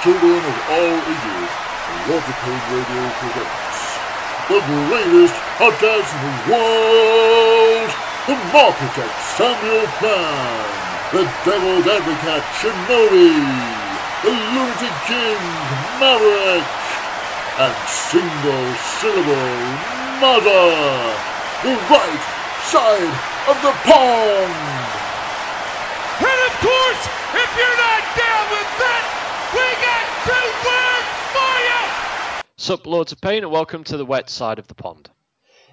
children of all ages, Pain Radio presents the greatest podcast in the world, the Architect Samuel Plan, the Devil's Advocate Shinobi, the Lunatic King Maverick, and single syllable mother, the right side of the pond. And of course, if you're not down with that, we got two words for you. Sup, Lords of Pain, and welcome to the wet side of the pond.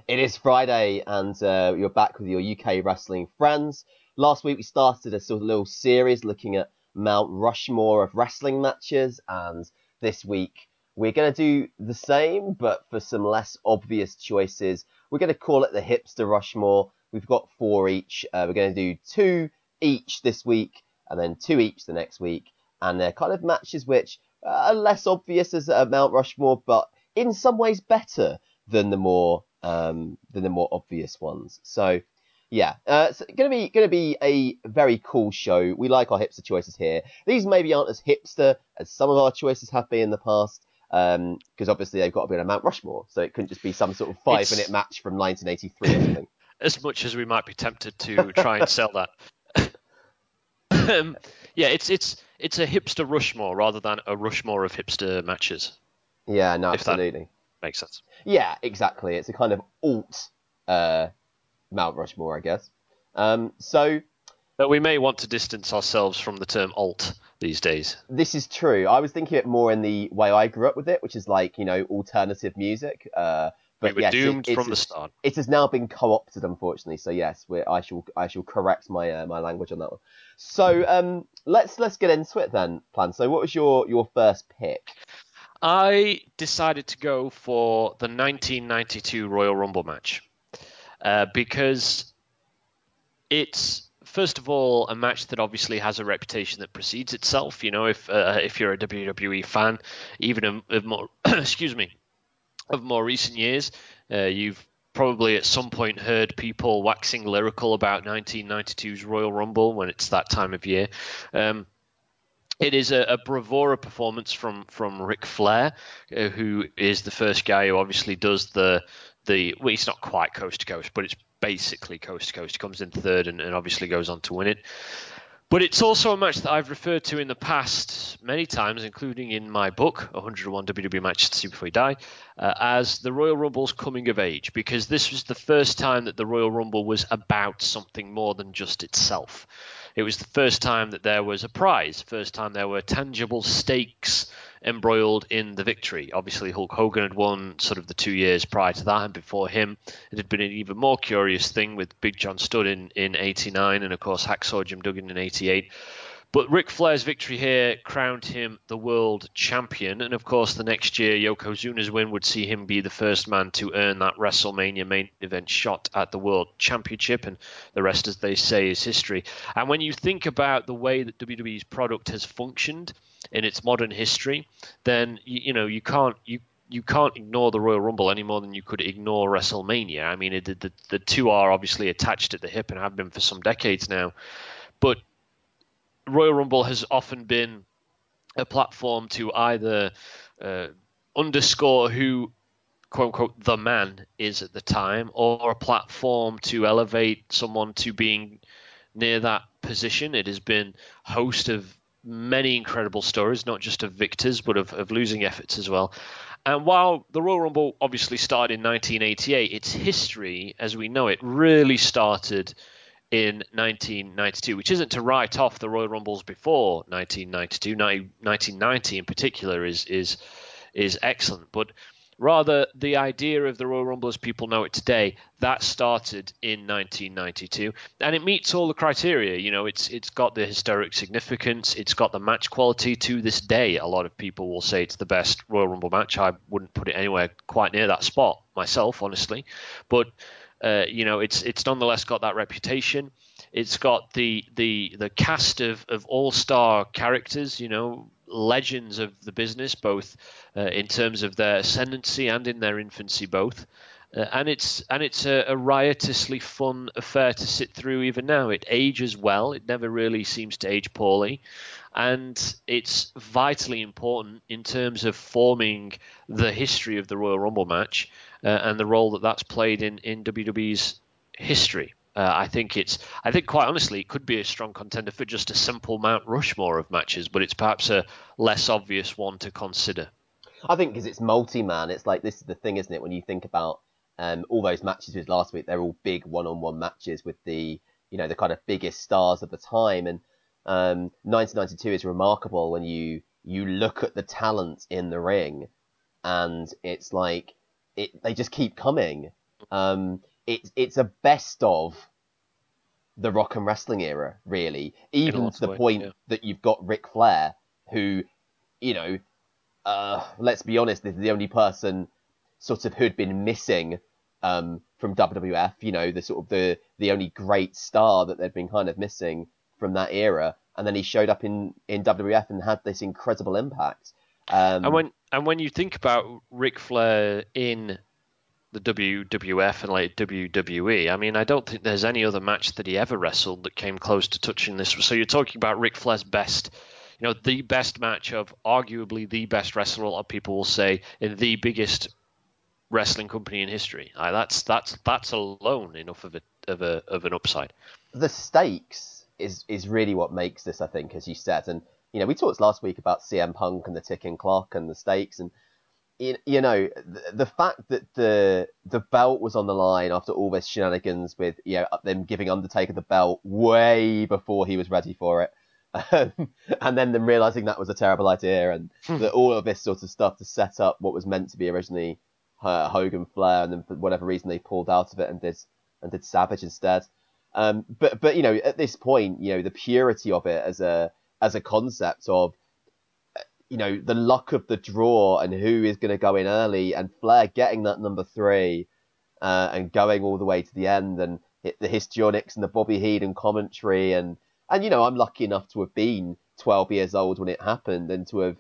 It is Friday, and uh, you're back with your UK wrestling friends. Last week we started a sort of little series looking at Mount Rushmore of wrestling matches, and this week we're going to do the same, but for some less obvious choices. We're going to call it the Hipster Rushmore. We've got four each. Uh, we're going to do two each this week, and then two each the next week, and they're kind of matches which are less obvious as a Mount Rushmore, but in some ways better than the more um, than the more obvious ones. So yeah, uh, it's gonna be gonna be a very cool show. We like our hipster choices here. These maybe aren't as hipster as some of our choices have been in the past, because obviously they've got to be on a Mount Rushmore, so it couldn't just be some sort of five It's- minute match from 1983 or something. As much as we might be tempted to try and sell that. um, yeah, it's it's it's a hipster Rushmore rather than a Rushmore of hipster matches. Yeah, no, absolutely. Makes sense. Yeah, exactly. It's a kind of alt uh, Mount Rushmore, I guess. Um, so But we may want to distance ourselves from the term alt these days. this is true. I was thinking it more in the way I grew up with it, which is like you know alternative music. Uh, but we were yes, doomed it's- from the start. It has now been co-opted, unfortunately. So yes, I shall I shall correct my uh, my language on that one. So um, let's let's get into it then, plan. So what was your your first pick? I decided to go for the 1992 Royal Rumble match uh, because it's first of all a match that obviously has a reputation that precedes itself. You know, if uh, if you're a WWE fan, even a, of more excuse me, of more recent years, uh, you've probably at some point heard people waxing lyrical about 1992's Royal Rumble when it's that time of year. Um, it is a, a bravura performance from from Ric Flair, uh, who is the first guy who obviously does the the well, he's not quite coast to coast, but it's basically coast to coast. He comes in third and, and obviously goes on to win it. But it's also a match that I've referred to in the past many times, including in my book, 101 WWE Matches to See Before You Die, uh, as the Royal Rumble's coming of age, because this was the first time that the Royal Rumble was about something more than just itself. It was the first time that there was a prize, first time there were tangible stakes embroiled in the victory. Obviously, Hulk Hogan had won sort of the two years prior to that, and before him, it had been an even more curious thing with Big John Studd in, in 89 and, of course, Hacksaw Jim Duggan in 88. But Ric Flair's victory here crowned him the world champion, and of course, the next year, Yokozuna's win would see him be the first man to earn that WrestleMania main event shot at the World Championship, and the rest, as they say, is history. And when you think about the way that WWE's product has functioned in its modern history, then you, you know you can't you you can't ignore the Royal Rumble any more than you could ignore WrestleMania. I mean, it, the, the the two are obviously attached at the hip and have been for some decades now, but Royal Rumble has often been a platform to either uh, underscore who quote unquote the man is at the time, or a platform to elevate someone to being near that position. It has been host of many incredible stories, not just of victors, but of, of losing efforts as well. And while the Royal Rumble obviously started in 1988, its history, as we know it, really started in 1992, which isn't to write off the Royal Rumbles before 1992. 1990 in particular is is is excellent, but rather the idea of the Royal Rumble as people know it today that started in 1992, and it meets all the criteria. You know, it's it's got the historic significance, it's got the match quality. To this day, a lot of people will say it's the best Royal Rumble match. I wouldn't put it anywhere quite near that spot myself, honestly, but uh, you know, it's it's nonetheless got that reputation. It's got the the the cast of, of all star characters, you know, legends of the business, both uh, in terms of their ascendancy and in their infancy, both. Uh, and it's and it's a, a, riotously fun affair to sit through even now. It ages well. It never really seems to age poorly, and it's vitally important in terms of forming the history of the Royal Rumble match uh, and the role that that's played in in WWE's history. Uh, I think it's. I think quite honestly, it could be a strong contender for just a simple Mount Rushmore of matches, but it's perhaps a less obvious one to consider. I think because it's multi-man, it's like this is the thing, isn't it? When you think about um, all those matches with last week, they're all big one-on-one matches with the you know the kind of biggest stars of the time. And um, 1992 is remarkable when you you look at the talent in the ring, and it's like it they just keep coming. Um, it's it's a best of the rock and wrestling era, really. Even to the way, point yeah. that you've got Ric Flair, who, you know, uh, let's be honest, is the only person sort of who'd been missing um, from WWF. You know, the sort of the the only great star that they'd been kind of missing from that era, and then he showed up in in WWF and had this incredible impact. Um, and when and when you think about Ric Flair in the WWF and like WWE, I mean, I don't think there's any other match that he ever wrestled that came close to touching this. So you're talking about Ric Flair's best you know, the best match of arguably the best wrestler. A lot of people will say in the biggest wrestling company in history. That's that's that's alone enough of a of a of an upside. The stakes is is really what makes this, I think, as you said. And you know, we talked last week about CM Punk and the ticking clock and the stakes, and you know, the, the fact that the the belt was on the line after all this shenanigans with you know them giving Undertaker the belt way before he was ready for it. Um, and then them realizing that was a terrible idea, and hmm. that all of this sort of stuff to set up what was meant to be originally uh, Hogan Flair, and then for whatever reason they pulled out of it and did and did Savage instead. Um, but but you know at this point, you know the purity of it as a as a concept of you know the luck of the draw and who is going to go in early, and Flair getting that number three uh, and going all the way to the end, and the histrionics and the Bobby Heenan commentary, and and you know I'm lucky enough to have been 12 years old when it happened and to have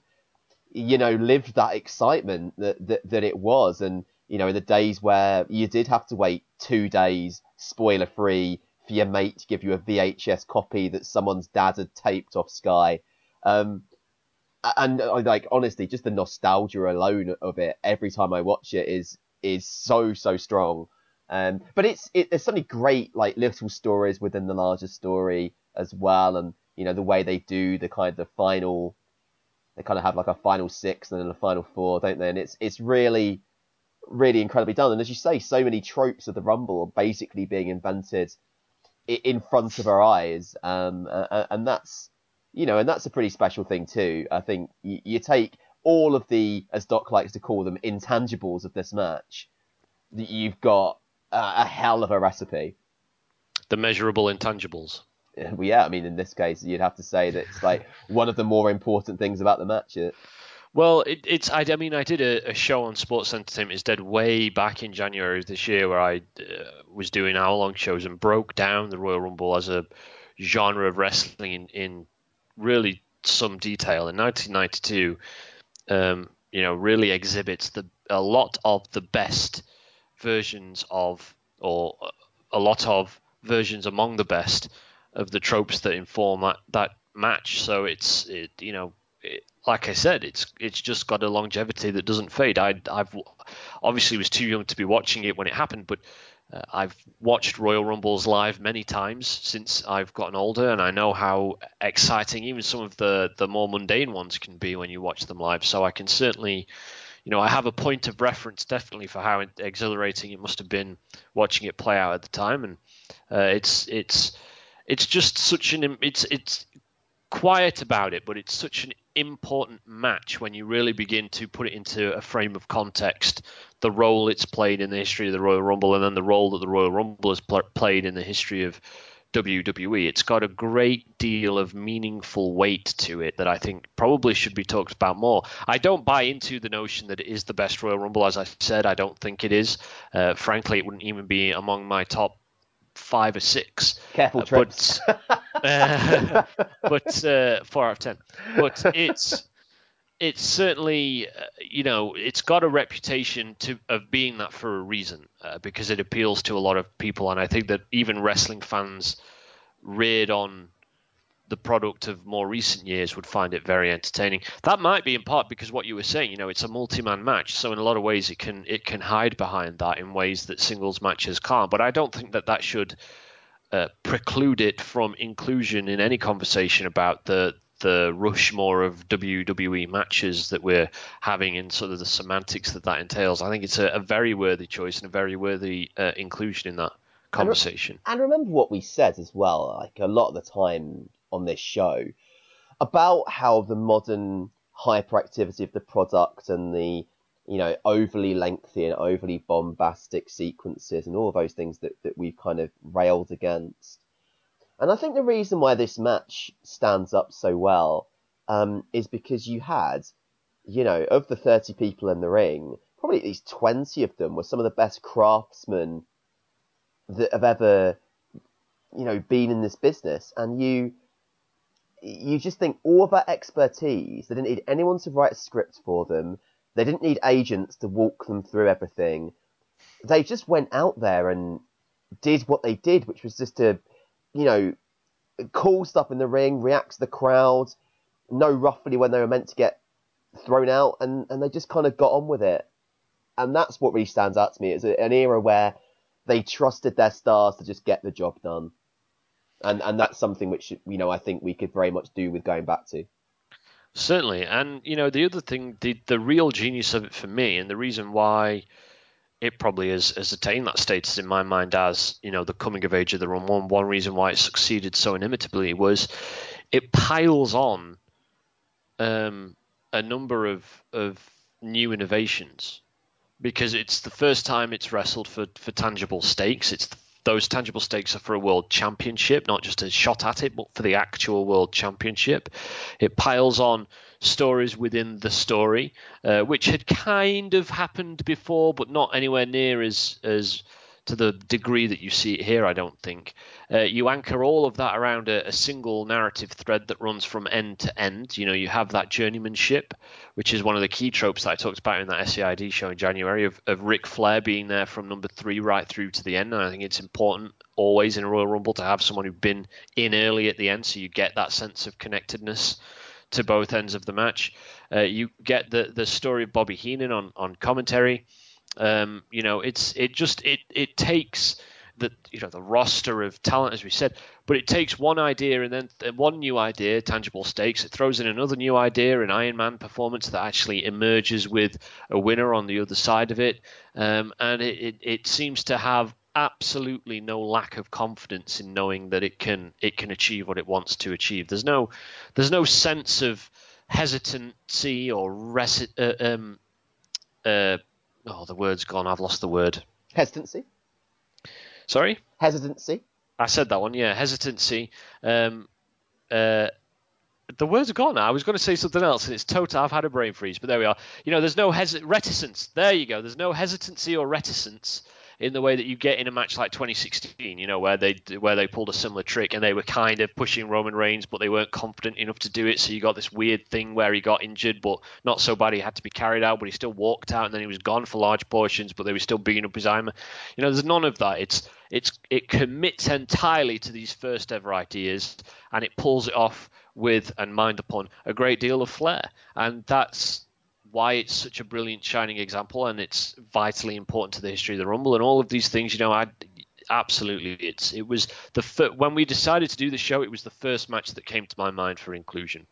you know, lived that excitement that, that, that it was. And, you know, in the days where you did have to wait two days, spoiler free, for your mate to give you a VHS copy that someone's dad had taped off Sky. Um, and uh, like honestly, just the nostalgia alone of it every time I watch it is is so so strong. Um, but it's it, there's so many great like little stories within the larger story as well, and you know the way they do the kind of the final they kind of have like a final six and then a final four, don't they? And it's it's really really incredibly done. And as you say, so many tropes of the Rumble are basically being invented in front of our eyes, um, and that's you know, and that's a pretty special thing too. I think you, you take all of the, as Doc likes to call them, intangibles of this match. You've got a hell of a recipe. The measurable intangibles. well, yeah, I mean, in this case, you'd have to say that it's like one of the more important things about the match. Well, it, it's. I, I, mean, I did a, a, show on Sports Entertainment is Dead way back in January this year, where I uh, was doing hour-long shows and broke down the Royal Rumble as a genre of wrestling in, in really some detail. In 1992, um, you know, really exhibits the a lot of the best versions of, or a lot of versions among the best of the tropes that inform that, that match. So it's it, you know it, like I said, it's it's just got a longevity that doesn't fade. I I've obviously was too young to be watching it when it happened, but uh, I've watched Royal Rumbles live many times since I've gotten older, and I know how exciting even some of the the more mundane ones can be when you watch them live. So I can certainly. You know, I have a point of reference definitely for how exhilarating it must have been watching it play out at the time, and uh, it's it's it's just such an it's it's quiet about it, but it's such an important match when you really begin to put it into a frame of context. The role it's played in the history of the Royal Rumble, and then the role that the Royal Rumble has pl- played in the history of WWE. It's got a great deal of meaningful weight to it that I think probably should be talked about more. I don't buy into the notion that it is the best Royal Rumble. As I said, I don't think it is. Uh, frankly, it wouldn't even be among my top five or six. Careful trips. But, but uh, four out of ten. But it's it's certainly, uh, you know, it's got a reputation to of being that for a reason uh, because it appeals to a lot of people, and I think that even wrestling fans reared on the product of more recent years would find it very entertaining. That might be in part because what you were saying, you know, it's a multi-man match, so in a lot of ways it can it can hide behind that in ways that singles matches can't. But I don't think that that should uh, preclude it from inclusion in any conversation about the the Rushmore of WWE matches that we're having and sort of the semantics that that entails. I think it's a, a very worthy choice and a very worthy uh, inclusion in that conversation. And, re- and remember what we said as well, like a lot of the time on this show, about how the modern hyperactivity of the product and the you know overly lengthy and overly bombastic sequences and all those things that, that we've kind of railed against and I think the reason why this match stands up so well um, is because you had, you know, of the 30 people in the ring, probably at least 20 of them were some of the best craftsmen that have ever, you know, been in this business. And you, you just think all of that expertise, they didn't need anyone to write a script for them. They didn't need agents to walk them through everything. They just went out there and did what they did, which was just to you know, call stuff in the ring, react to the crowd, know roughly when they were meant to get thrown out, and, and they just kind of got on with it. And that's what really stands out to me. It's an era where they trusted their stars to just get the job done. And and that's something which you know I think we could very much do with going back to. Certainly, and you know the other thing, the the real genius of it for me, and the reason why it probably has, has attained that status in my mind as you know the coming of age of the run. One one reason why it succeeded so inimitably was it piles on um, a number of of new innovations because it's the first time it's wrestled for for tangible stakes. It's the those tangible stakes are for a world championship, not just a shot at it, but for the actual world championship. It piles on stories within the story, uh, which had kind of happened before, but not anywhere near as as to the degree that you see it here, I don't think. Uh, you anchor all of that around a, a, single narrative thread that runs from end to end. You know, you have that journeymanship, which is one of the key tropes that I talked about in that SCID show in January of, of Flair being there from number three right through to the end. And I think it's important always in a Royal Rumble to have someone who's been in early at the end so you get that sense of connectedness to both ends of the match. Uh, you get the, the story of Bobby Heenan on, on commentary um, you know, it's it just it it takes the you know the roster of talent as we said, but it takes one idea and then one new idea, tangible stakes. It throws in another new idea, an Iron Man performance that actually emerges with a winner on the other side of it, um, and it, it, it seems to have absolutely no lack of confidence in knowing that it can it can achieve what it wants to achieve. There's no there's no sense of hesitancy or resi- uh, um, uh, oh, the word's gone. I've lost the word. Hesitancy. Sorry. Hesitancy. I said that one. Yeah, hesitancy. Um, uh, the words are gone. I was going to say something else, and it's total. I've had a brain freeze, but there we are. You know, there's no hes- reticence. There you go. There's no hesitancy or reticence in the way that you get in a match like 2016, you know, where they where they pulled a similar trick and they were kind of pushing Roman Reigns, but they weren't confident enough to do it. So you got this weird thing where he got injured, but not so bad he had to be carried out, but he still walked out and then he was gone for large portions, but they were still beating up his armor. You know, there's none of that. It's it's it commits entirely to these first ever ideas and it pulls it off with and mind upon a great deal of flair, and that's why it's such a brilliant shining example and it's vitally important to the history of the rumble and all of these things you know i absolutely it's it was the fir- when we decided to do the show it was the first match that came to my mind for inclusion.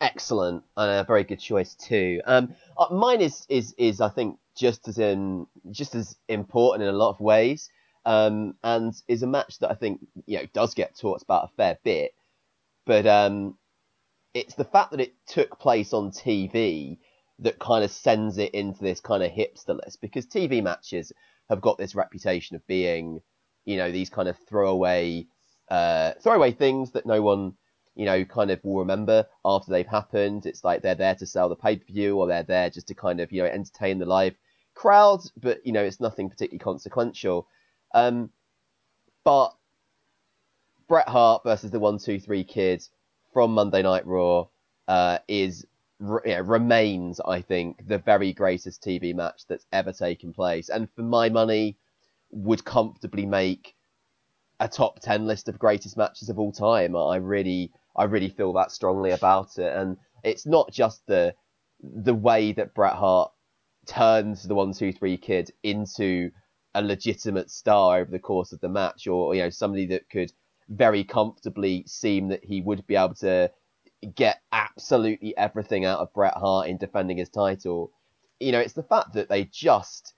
Excellent and a very good choice too. Um uh, mine is is is i think just as in just as important in a lot of ways um and is a match that i think you know does get talked about a fair bit but um it's the fact that it took place on TV that kind of sends it into this kind of hipster list because TV matches have got this reputation of being, you know, these kind of throwaway, uh, throwaway things that no one, you know, kind of will remember after they've happened. It's like they're there to sell the pay per view or they're there just to kind of, you know, entertain the live crowd, but, you know, it's nothing particularly consequential. Um, but Bret Hart versus the One Two Three Kid from Monday Night Raw uh, is remains, I think, the very greatest TV match that's ever taken place, and for my money, would comfortably make a top ten list of greatest matches of all time. I really, I really feel that strongly about it, and it's not just the the way that Bret Hart turns the one two three kid into a legitimate star over the course of the match, or you know somebody that could very comfortably seem that he would be able to get absolutely everything out of Bret Hart in defending his title. You know, it's the fact that they just,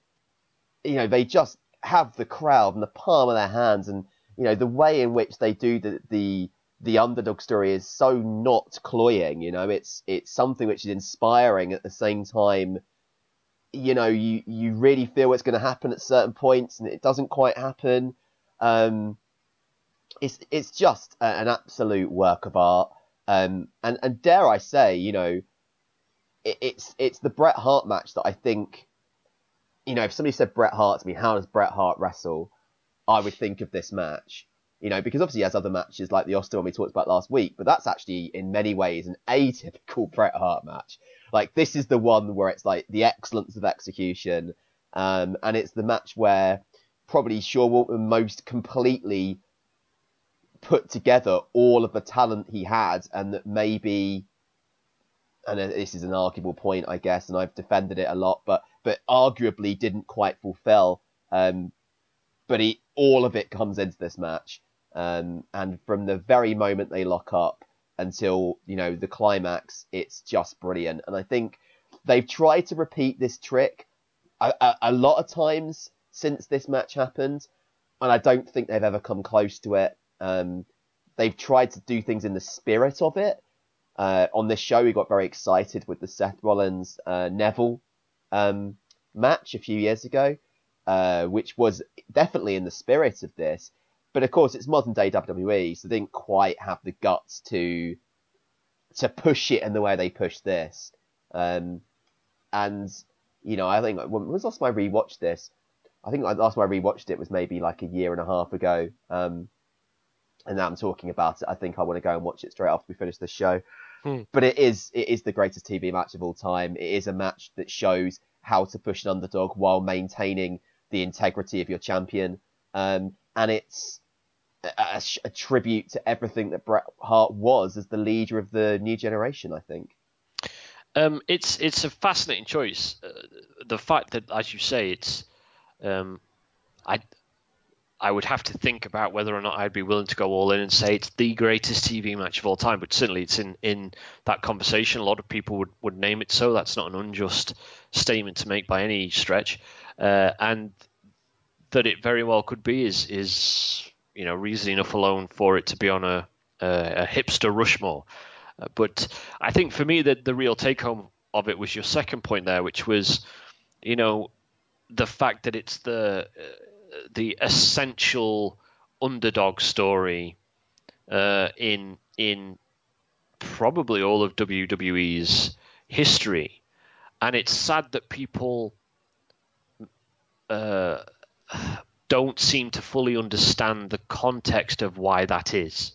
you know, they just have the crowd in the palm of their hands, and you know the way in which they do the the the underdog story is so not cloying. You know, it's it's something which is inspiring at the same time. You know, you you really feel it's going to happen at certain points, and it doesn't quite happen. Um, it's it's just a, an absolute work of art. Um, and and dare I say, you know, it, it's it's the Bret Hart match that I think, you know, if somebody said Bret Hart to me, how does Bret Hart wrestle? I would think of this match, you know, because obviously he has other matches like the Austin one we talked about last week, but that's actually in many ways an atypical Bret Hart match. Like this is the one where it's like the excellence of execution, um, and it's the match where probably Sean Waltman most completely put together all of the talent he had, and that maybe, and this is an arguable point, I guess, and I've defended it a lot, but but arguably didn't quite fulfill. Um, but he, all of it comes into this match, um, and from the very moment they lock up until you know the climax, it's just brilliant. And I think they've tried to repeat this trick a, a, a lot of times since this match happened, and I don't think they've ever come close to it. Um, they've tried to do things in the spirit of it. Uh, on this show, we got very excited with the Seth Rollins uh, Neville um, match a few years ago, uh, which was definitely in the spirit of this. But of course, it's modern day WWE, so they didn't quite have the guts to to push it in the way they pushed this. Um, and you know, I think when was last time I rewatched this? I think last time I rewatched it was maybe like a year and a half ago. Um, and now I'm talking about it. I think I want to go and watch it straight after we finish the show. Hmm. But it is it is the greatest TV match of all time. It is a match that shows how to push an underdog while maintaining the integrity of your champion. Um, and it's a, a, a, tribute to everything that Bret Hart was as the leader of the new generation. I think. Um, it's it's a fascinating choice. Uh, the fact that, as you say, it's um, I I would have to think about whether or not I'd be willing to go all in and say it's the greatest TV match of all time. But certainly, it's in, in that conversation. A lot of people would, would name it so. That's not an unjust statement to make by any stretch. Uh, and that it very well could be is is you know reason enough alone for it to be on a a, a hipster Rushmore. Uh, but I think for me that the real take home of it was your second point there, which was you know the fact that it's the the essential underdog story uh, in in probably all of WWE's history, and it's sad that people uh, don't seem to fully understand the context of why that is.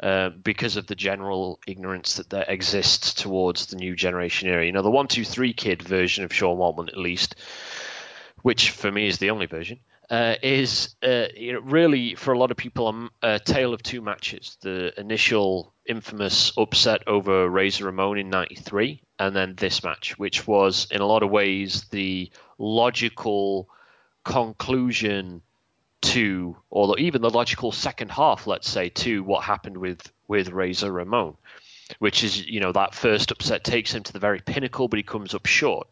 Uh, because of the general ignorance that there exists towards the new generation era. You know, the one, two, three kid version of Sean Waltman, at least, which for me is the only version, uh, is uh, you know, really for a lot of people um, a tale of two matches. The initial infamous upset over Razor Ramon in '93, and then this match, which was in a lot of ways the logical conclusion to, or even the logical second half, let's say, to what happened with with Razor Ramon, which is you know that first upset takes him to the very pinnacle, but he comes up short.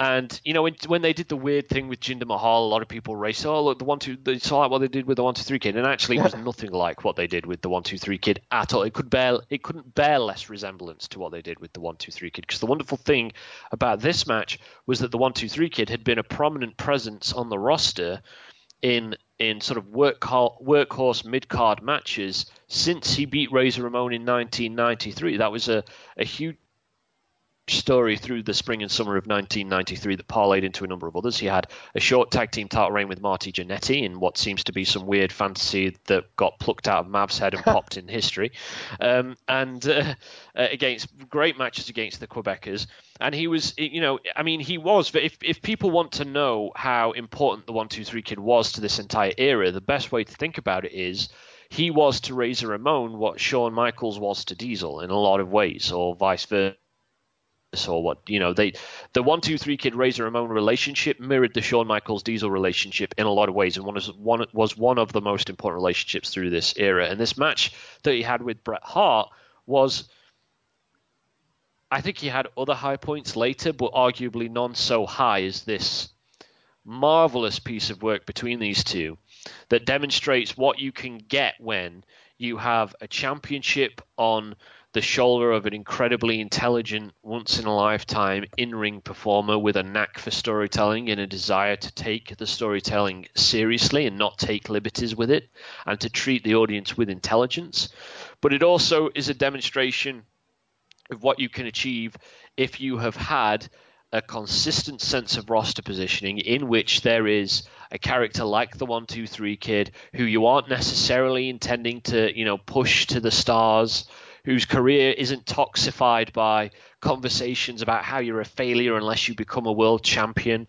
And you know when, when they did the weird thing with Jinder Mahal, a lot of people raced, oh look, the one two they saw what they did with the one two three kid, and actually it was nothing like what they did with the one two three kid at all. It could bear it couldn't bear less resemblance to what they did with the one two three kid. Because the wonderful thing about this match was that the one two three kid had been a prominent presence on the roster in in sort of work workhorse mid card matches since he beat Razor Ramon in 1993. That was a, a huge story through the spring and summer of 1993 that parlayed into a number of others. He had a short tag team title reign with Marty Jannetty in what seems to be some weird fantasy that got plucked out of Mav's head and popped in history, um, and uh, against great matches against the Quebecers. And he was, you know, I mean, he was. But if if people want to know how important the One Two Three Kid was to this entire era, the best way to think about it is he was to Razor Ramon what Shawn Michaels was to Diesel in a lot of ways, or vice versa or what you know they the one two three kid Razor Ramon relationship mirrored the Shawn Michaels Diesel relationship in a lot of ways and one was one was one of the most important relationships through this era. And this match that he had with Bret Hart was I think he had other high points later but arguably none so high as this marvelous piece of work between these two that demonstrates what you can get when you have a championship on the shoulder of an incredibly intelligent, once in a lifetime in ring performer with a knack for storytelling and a desire to take the storytelling seriously and not take liberties with it and to treat the audience with intelligence. But it also is a demonstration of what you can achieve if you have had a consistent sense of roster positioning in which there is a character like the one two three kid who you aren't necessarily intending to you know push to the stars whose career isn't toxified by conversations about how you're a failure unless you become a world champion,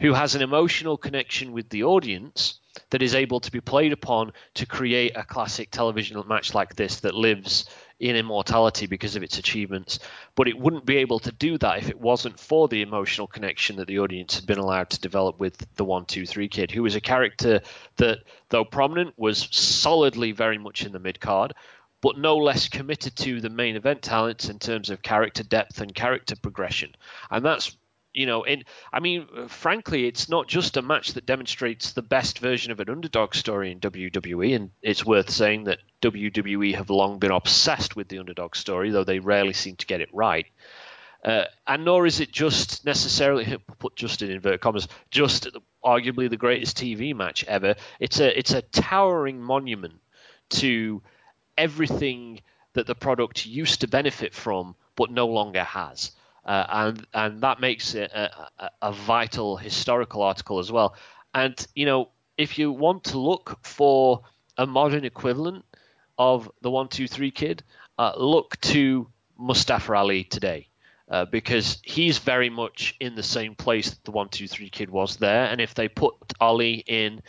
who has an emotional connection with the audience that is able to be played upon to create a classic television match like this that lives in immortality because of its achievements. But it wouldn't be able to do that if it wasn't for the emotional connection that the audience had been allowed to develop with the one, two, three kid, who was a character that, though prominent, was solidly very much in the mid card, but no less committed to the main event talents in terms of character depth and character progression. And that's you know, in I mean, frankly, it's not just a match that demonstrates the best version of an underdog story in WWE, and it's worth saying that WWE have long been obsessed with the underdog story, though they rarely seem to get it right. Uh, and nor is it just necessarily put just in inverted commas, just arguably the greatest TV match ever. It's a it's a towering monument to everything that the product used to benefit from but no longer has. Uh, and and that makes it a, a, a, vital historical article as well. And you know, if you want to look for a modern equivalent of the one two three kid, uh, look to Mustafa Ali today. Uh, because he's very much in the same place that the one two three kid was there, and if they put Ali in,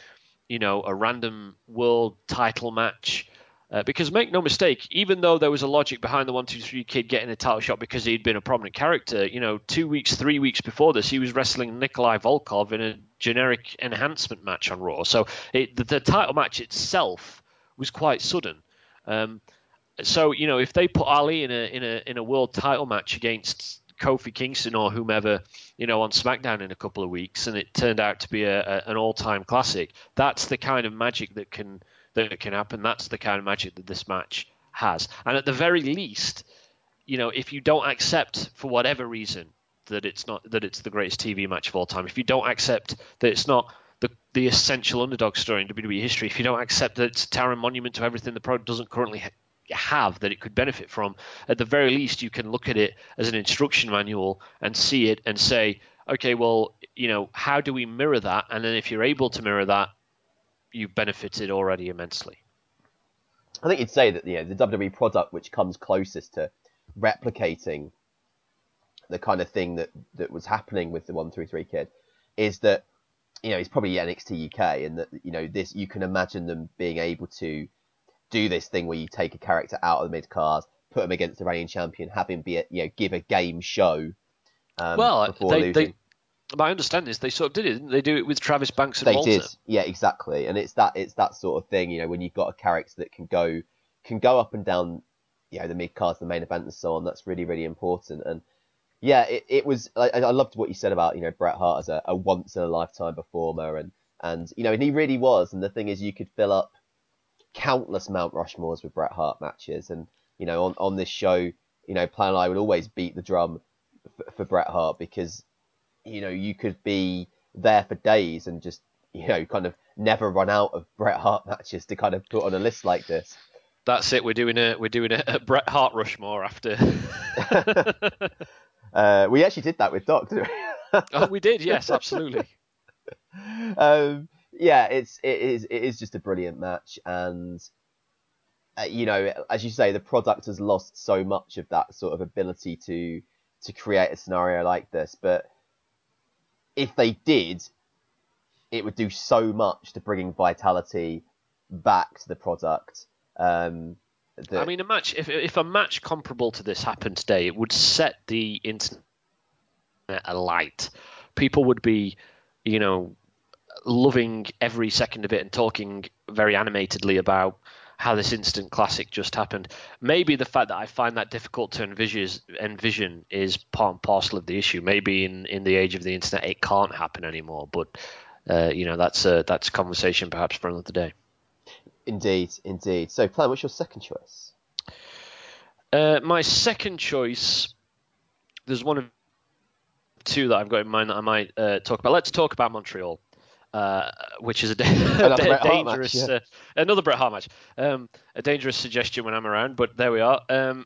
you know, a random world title match uh, because make no mistake, even though there was a logic behind the one two three kid getting a title shot because he'd been a prominent character, you know, two weeks, three weeks before this, he was wrestling Nikolai Volkov in a generic enhancement match on Raw. So it, the, the, title match itself was quite sudden. Um, so you know, if they put Ali in a in a in a world title match against Kofi Kingston or whomever, you know, on SmackDown in a couple of weeks, and it turned out to be a, a, an all-time classic. That's the kind of magic that can that can happen. That's the kind of magic that this match has. And at the very least, you know, if you don't accept for whatever reason that it's not that it's the greatest TV match of all time, if you don't accept that it's not the the essential underdog story in WWE history, if you don't accept that it's a towering monument to everything the product doesn't currently ha- have that it could benefit from, at the very least you can look at it as an instruction manual and see it and say, okay, well, you know, how do we mirror that? And then if you're able to mirror that, you've benefited already immensely. I think you'd say that you know, the WWE product which comes closest to replicating the kind of thing that, that was happening with the one three three kid is that you know it's probably NXT UK and that you know this you can imagine them being able to do this thing where you take a character out of the mid card, put him against the reigning champion, have him be a, you know give a game show. Um, well, they, they, my understanding is they sort of did it. They do it with Travis Banks and they Walter. did, yeah, exactly. And it's that it's that sort of thing, you know, when you've got a character that can go can go up and down, you know, the mid cards, the main event, and so on. That's really really important. And yeah, it, it was. I, I loved what you said about you know Bret Hart as a, a once in a lifetime performer, and and you know, and he really was. And the thing is, you could fill up countless Mount Rushmores with Bret Hart matches, and you know, on on this show, you know, Plan I would always beat the drum for, for Bret Hart because you know, you could be there for days and just, you know, kind of never run out of Bret Hart matches to kind of put on a list like this. That's it. We're doing a we're doing a, a Bret Hart Rushmore after. Uh, we actually did that with Doc, didn't we? oh, we did, yes, absolutely. um, yeah, it's it is it is just a brilliant match, and uh, you know, as you say, the product has lost so much of that sort of ability to to create a scenario like this. But if they did, it would do so much to bringing vitality back to the product. Um, that... I mean, a match if if a match comparable to this happened today, it would set the internet alight. People would be, you know, loving every second of it and talking very animatedly about how this instant classic just happened. Maybe the fact that I find that difficult to envision, envision is part and parcel of the issue. Maybe in, in the age of the internet, it can't happen anymore. But uh, you know, that's a that's a conversation perhaps for another day. Indeed, indeed. So, Plan, what's your second choice? Uh, my second choice, there's one of two that I've got in mind that I might uh, talk about. Let's talk about Montreal uh, which is a, da- a dangerous, match, yeah. uh, another Bret Hart match, um, a dangerous suggestion when I'm around. But there we are. Um,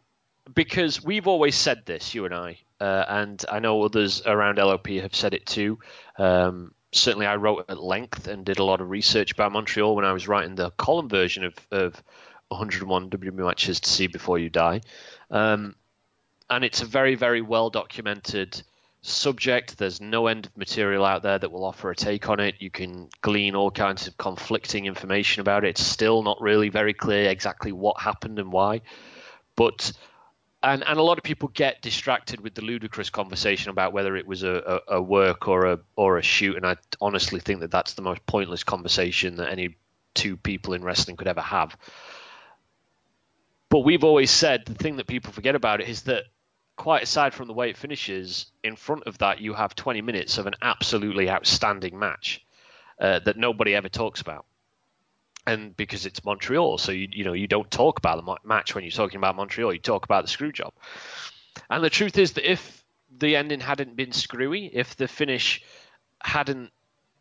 because we've always said this, you and I, uh, and I know others around LOP have said it too. Um, certainly, I wrote at length and did a lot of research about Montreal when I was writing the column version of, of 101 WWE matches to see before you die. Um, and it's a very, very well documented subject. There's no end of material out there that will offer a take on it. You can glean all kinds of conflicting information about it. It's still not really very clear exactly what happened and why. But and and a lot of people get distracted with the ludicrous conversation about whether it was a, a, a work or a or a shoot. And I honestly think that that's the most pointless conversation that any two people in wrestling could ever have. But we've always said the thing that people forget about it is that quite aside from the way it finishes, in front of that you have 20 minutes of an absolutely outstanding match uh, that nobody ever talks about. And because it's Montreal, so you you know you don't talk about the match when you're talking about Montreal. You talk about the screw job. And the truth is that if the ending hadn't been screwy, if the finish hadn't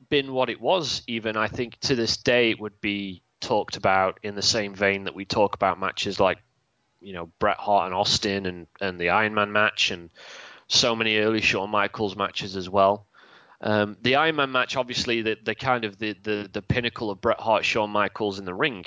been what it was, even I think to this day it would be talked about in the same vein that we talk about matches like you know Bret Hart and Austin and and the Iron Man match and so many early Shawn Michaels matches as well. Um, the Iron Man match, obviously, the, the kind of the, the the pinnacle of Bret Hart, Shawn Michaels in the ring.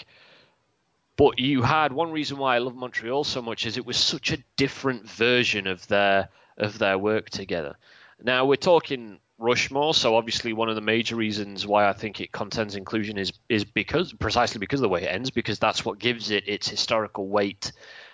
But you had one reason why I love Montreal so much is it was such a different version of their of their work together. Now we're talking Rushmore, so obviously one of the major reasons why I think it contends inclusion is is because precisely because of the way it ends, because that's what gives it its historical weight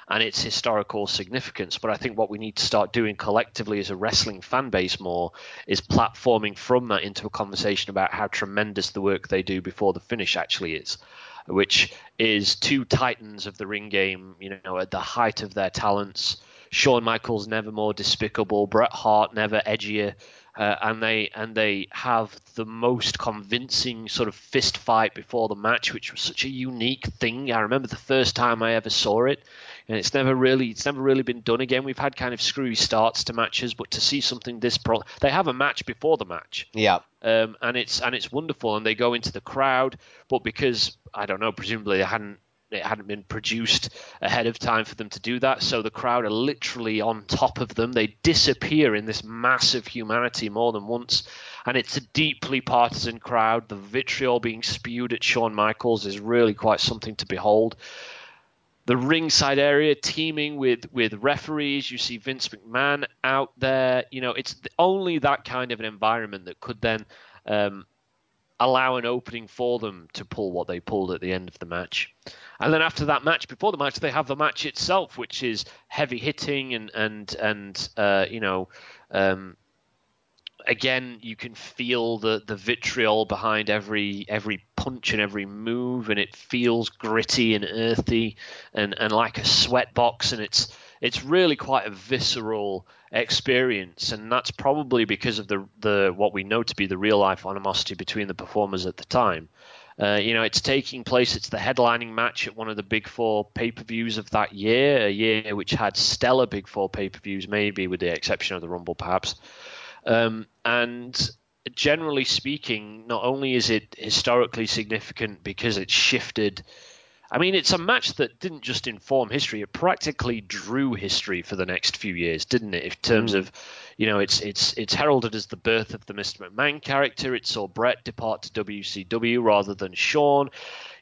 and its historical significance. But I think what we need to start doing collectively as a wrestling fan base more is platforming from that into a conversation about how tremendous the work they do before the finish actually is. Which is two titans of the ring game, you know, at the height of their talents. Shawn Michaels never more despicable, Bret Hart never edgier, uh, and they and they have the most convincing sort of fist fight before the match, which was such a unique thing. I remember the first time I ever saw it and it's never really it's never really been done again. We've had kind of screwy starts to matches, but to see something this pro, they have a match before the match. Yeah. Um, and it's and it's wonderful, and they go into the crowd, but because I don't know, presumably they hadn't it hadn't been produced ahead of time for them to do that. So the crowd are literally on top of them. They disappear in this massive humanity more than once. And it's a deeply partisan crowd. The vitriol being spewed at Shawn Michaels is really quite something to behold the ringside area teeming with with referees. You see Vince McMahon out there. You know, it's only that kind of an environment that could then um, allow an opening for them to pull what they pulled at the end of the match. And then after that match, before the match, they have the match itself, which is heavy hitting and and and uh, you know. Um, again, you can feel the the vitriol behind every every punch and every move, and it feels gritty and earthy and, and like a sweat box, and it's it's really quite a visceral experience, and that's probably because of the the what we know to be the real life animosity between the performers at the time. Uh, you know, it's taking place. It's the headlining match at one of the big four pay per views of that year, a year which had stellar big four pay per views, maybe with the exception of the Rumble, perhaps. Um, and generally speaking, not only is it historically significant because it shifted, I mean, it's a match that didn't just inform history; it practically drew history for the next few years, didn't it? In terms mm. of, you know, it's it's it's heralded as the birth of the Mr. McMahon character. It saw Bret depart to WCW rather than Shawn.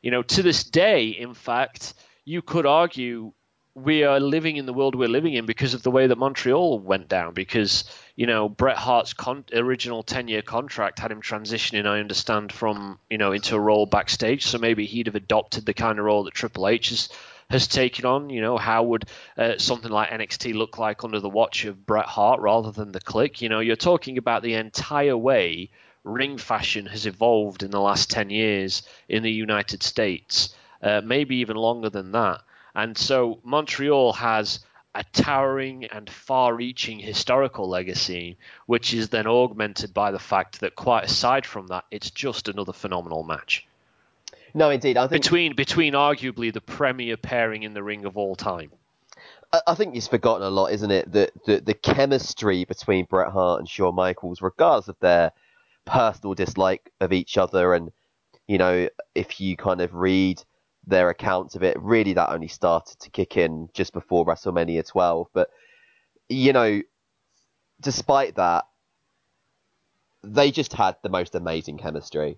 You know, to this day, in fact, you could argue we are living in the world we're living in because of the way that Montreal went down. Because you know Bret Hart's con- original ten-year contract had him transitioning, I understand, from you know into a role backstage. So maybe he'd have adopted the kind of role that Triple H has has taken on. You know, how would uh, something like NXT look like under the watch of Bret Hart rather than the Kliq? You know, you're talking about the entire way ring fashion has evolved in the last 10 years in the United States, uh, maybe even longer than that. And so Montreal has a towering and far reaching historical legacy, which is then augmented by the fact that, quite aside from that, it's just another phenomenal match. No, indeed. I think between between arguably the premier pairing in the ring of all time. I think you've forgotten a lot, isn't it? That the, the chemistry between Bret Hart and Shawn Michaels, regardless of their personal dislike of each other, and you know, if you kind of read their accounts of it. Really, that only started to kick in just before WrestleMania 12. But, you know, despite that, they just had the most amazing chemistry.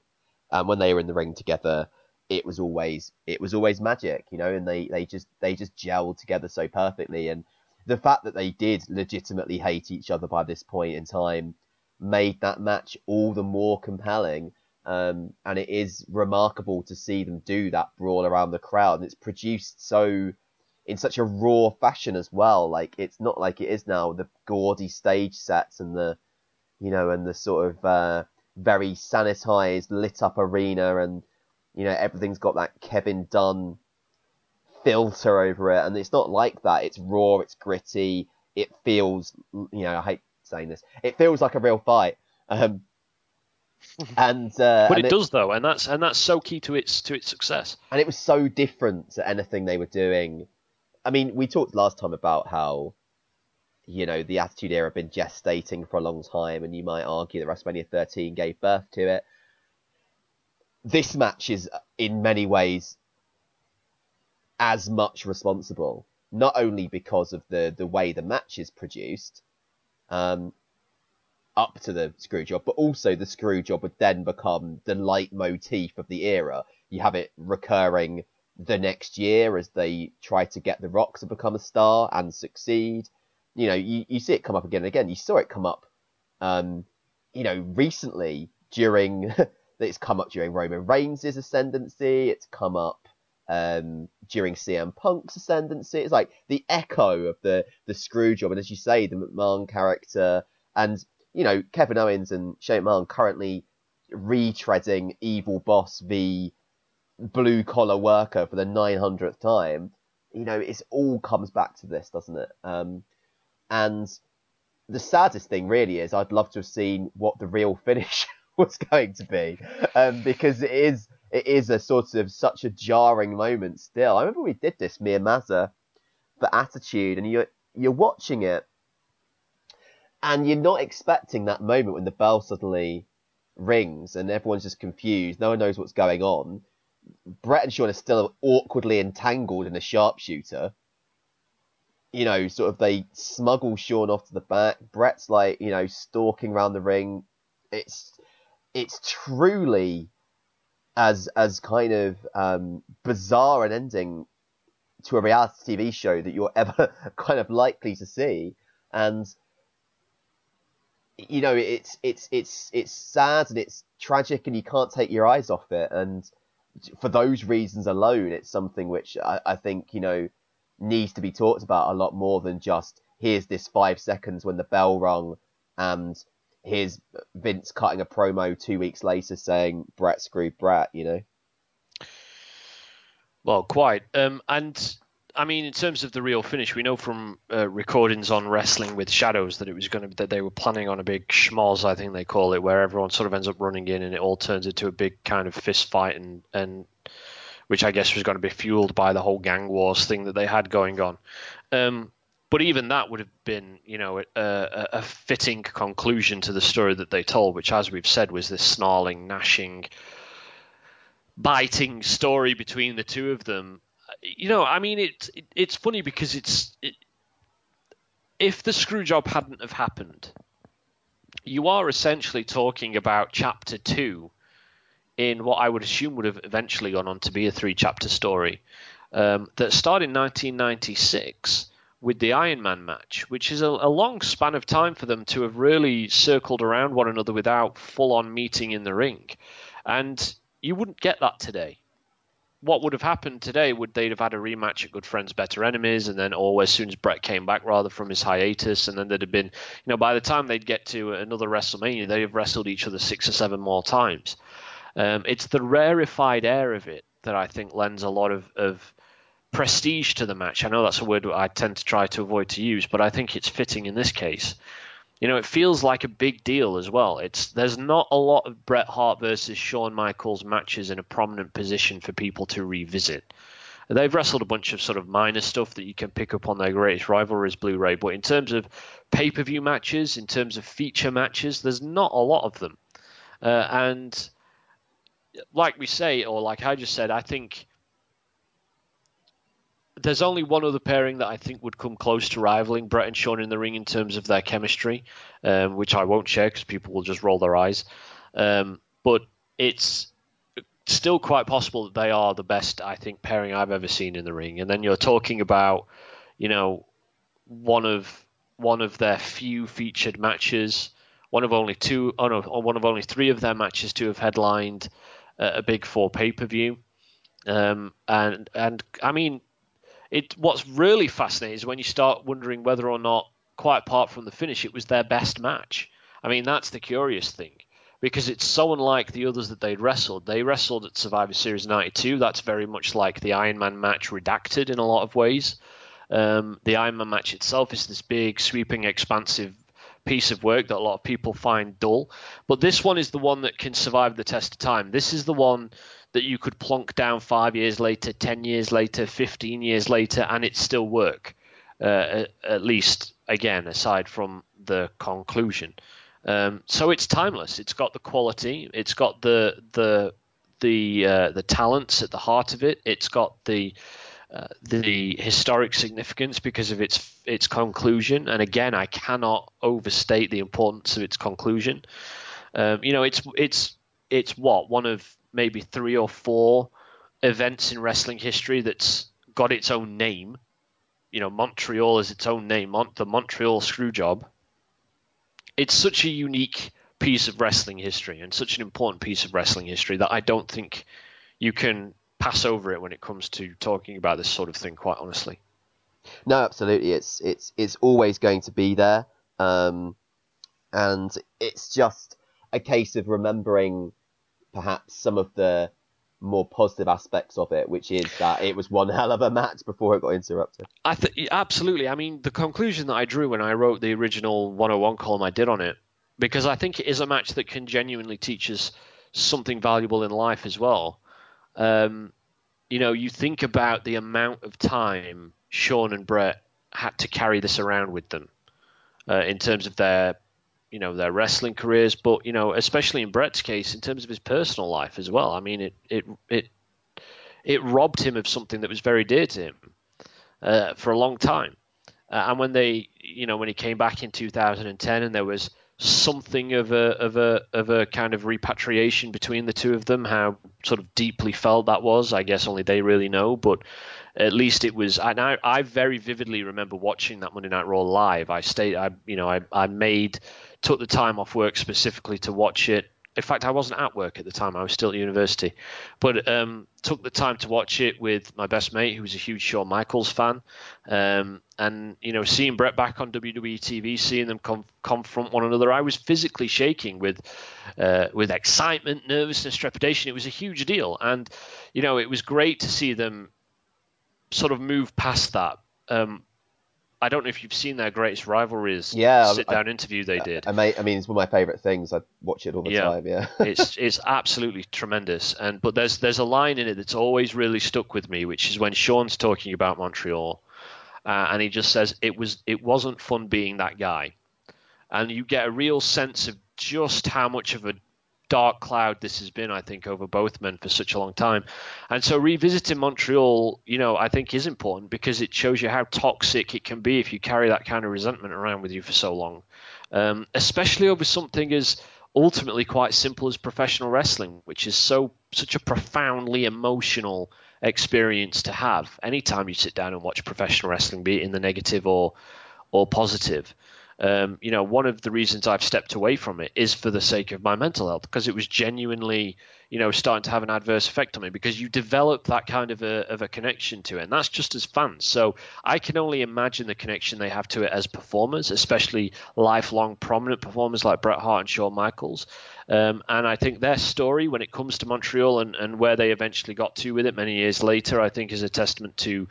And when they were in the ring together, it was always it was always magic, you know, and they, they just they just gelled together so perfectly. And the fact that they did legitimately hate each other by this point in time made that match all the more compelling um, and it is remarkable to see them do that brawl around the crowd. And it's produced so in such a raw fashion as well. Like it's not like it is now the gaudy stage sets and the, you know, and the sort of uh, very sanitized, lit up arena, and you know everything's got that Kevin Dunn filter over it, and it's not like that. It's raw, it's gritty. It feels, you know, I hate saying this. It feels like a real fight. Um, and uh, but and it, it, does though, and that's and that's so key to its to its success. And it was so different to anything they were doing. I mean, we talked last time about how you know the Attitude Era had been gestating for a long time, and you might argue that WrestleMania 13 gave birth to it. This match is in many ways as much responsible, not only because of the the way the match is produced, um, up to the screw job, but also the screw job would then become the leitmotif of the era. You have it recurring the next year as they try to get The Rock to become a star and succeed. You know, you, you see it come up again and again. You saw it come up, um, you know, recently during, it's come up during Roman Reigns' ascendancy. It's come up um, during CM Punk's ascendancy. It's like the echo of the, the screw job. And as you say, the McMahon character and you know, Kevin Owens and Shane McMahon currently retreading Evil Boss v Blue Collar Worker for the 900th time. You know, it all comes back to this, doesn't it? Um, and the saddest thing really is I'd love to have seen what the real finish was going to be, um, because it is it is a sort of such a jarring moment still. I remember we did this, me and Mazza, for Attitude, and you're you're watching it, and you're not expecting that moment when the bell suddenly rings and everyone's just confused. No one knows what's going on. Bret and Shawn are still awkwardly entangled in a sharpshooter. You know, sort of they smuggle Shawn off to the back. Bret's like, you know, stalking around the ring. It's it's truly as as kind of um, bizarre an ending to a reality TV show that you're ever kind of likely to see. And you know, it's it's it's it's sad and it's tragic, and you can't take your eyes off it. And for those reasons alone, it's something which I, I think you know needs to be talked about a lot more than just here's this five seconds when the bell rung and here's Vince cutting a promo two weeks later saying Bret screwed Bret, you know. Well, quite. Um, and I mean, in terms of the real finish, we know from uh, recordings on Wrestling with Shadows that it was going to that they were planning on a big schmoz, I think they call it, where everyone sort of ends up running in and it all turns into a big kind of fist fight, and and which I guess was going to be fueled by the whole gang wars thing that they had going on. Um, but even that would have been, you know, a, a, a fitting conclusion to the story that they told, which, as we've said, was this snarling, gnashing, biting story between the two of them you know, I mean, it's it, it's funny because it's it, if the screw job hadn't have happened, you are essentially talking about chapter two in what I would assume would have eventually gone on to be a three chapter story um, that started in 1996 with the Iron Man match, which is a, a, long span of time for them to have really circled around one another without full on meeting in the ring. And you wouldn't get that today. What would have happened today would they'd have had a rematch at Good Friends, Better Enemies, and then or as soon as Bret came back rather from his hiatus, and then there'd have been, you know, by the time they'd get to another WrestleMania, they'd have wrestled each other six or seven more times. Um, it's the rarefied air of it that I think lends a lot of, of prestige to the match. I know that's a word I tend to try to avoid to use, but I think it's fitting in this case. You know, it feels like a big deal as well. It's there's not a lot of Bret Hart versus Shawn Michaels matches in a prominent position for people to revisit. They've wrestled a bunch of sort of minor stuff that you can pick up on their greatest rivalries Blu-ray, but in terms of pay-per-view matches, in terms of feature matches, there's not a lot of them. Uh, and like we say, or like I just said, I think there's only one other pairing that I think would come close to rivaling Bret and Shawn in the ring in terms of their chemistry, um, which I won't share because people will just roll their eyes. Um, but it's still quite possible that they are the best, I think, pairing I've ever seen in the ring. And then you're talking about, you know, one of one of their few featured matches, one of only two, oh no, one of only three of their matches to have headlined a big four pay per view. Um, and and I mean, it what's really fascinating is when you start wondering whether or not, quite apart from the finish, it was their best match. I mean, that's the curious thing because it's so unlike the others that they'd wrestled. They wrestled at Survivor Series 92. That's very much like the Iron Man match redacted in a lot of ways. Um, the Iron Man match itself is this big, sweeping, expansive piece of work that a lot of people find dull. But this one is the one that can survive the test of time. This is the one that you could plonk down five years later, 10 years later, 15 years later, and it still work. Uh, at least, again, aside from the conclusion. Um, so it's timeless. It's got the quality. It's got the the the uh, the talents at the heart of it. It's got the uh, the historic significance because of its its conclusion. And again, I cannot overstate the importance of its conclusion. Um, you know, it's it's it's what one of maybe three or four events in wrestling history that's got its own name. You know, Montreal is its own name, Mont- the Montreal Screwjob. It's such a unique piece of wrestling history and such an important piece of wrestling history that I don't think you can pass over it when it comes to talking about this sort of thing. Quite honestly. No, absolutely. It's it's it's always going to be there, um, and it's just a case of remembering perhaps some of the more positive aspects of it, which is that it was one hell of a match before it got interrupted. I th- absolutely. I mean, the conclusion that I drew when I wrote the original 101 column I did on it, because I think it is a match that can genuinely teach us something valuable in life as well. Um, you know, you think about the amount of time Shawn and Bret had to carry this around with them uh, in terms of their you know their wrestling careers, but you know especially in Bret's case in terms of his personal life as well. I mean it it it it robbed him of something that was very dear to him uh, for a long time. Uh, and when they you know when he came back in 2010 and there was something of a of a of a kind of repatriation between the two of them, how sort of deeply felt that was, I guess only they really know, but at least it was and I, I very vividly remember watching that Monday Night Raw live. I stayed I you know I, I made took the time off work specifically to watch it. In fact, I wasn't at work at the time; I was still at university. But um, took the time to watch it with my best mate, who was a huge Shawn Michaels fan, um, and you know, seeing Bret back on WWE TV, seeing them com- confront one another, I was physically shaking with uh, with excitement, nervousness, trepidation. It was a huge deal, and you know, it was great to see them sort of move past that. Um, I don't know if you've seen their greatest rivalries yeah, sit down interview they did. I, I, mean, it's one of my favourite things. I watch it all the yeah. time. Yeah, it's it's absolutely tremendous. And but there's there's a line in it that's always really stuck with me, which is when Shawn's talking about Montreal, uh, and he just says it was it wasn't fun being that guy, and you get a real sense of just how much of a dark cloud this has been, I think, over both men for such a long time. And so revisiting Montreal, you know, I think is important because it shows you how toxic it can be if you carry that kind of resentment around with you for so long, um, especially over something as ultimately quite simple as professional wrestling, which is so such a profoundly emotional experience to have anytime you sit down and watch professional wrestling, be it in the negative or or positive um, you know, one of the reasons I've stepped away from it is for the sake of my mental health because it was genuinely, you know, starting to have an adverse effect on me because you develop that kind of a, of a connection to it. And that's just as fans. So I can only imagine the connection they have to it as performers, especially lifelong prominent performers like Bret Hart and Shawn Michaels. Um, and I think their story when it comes to Montreal and, and where they eventually got to with it many years later, I think is a testament to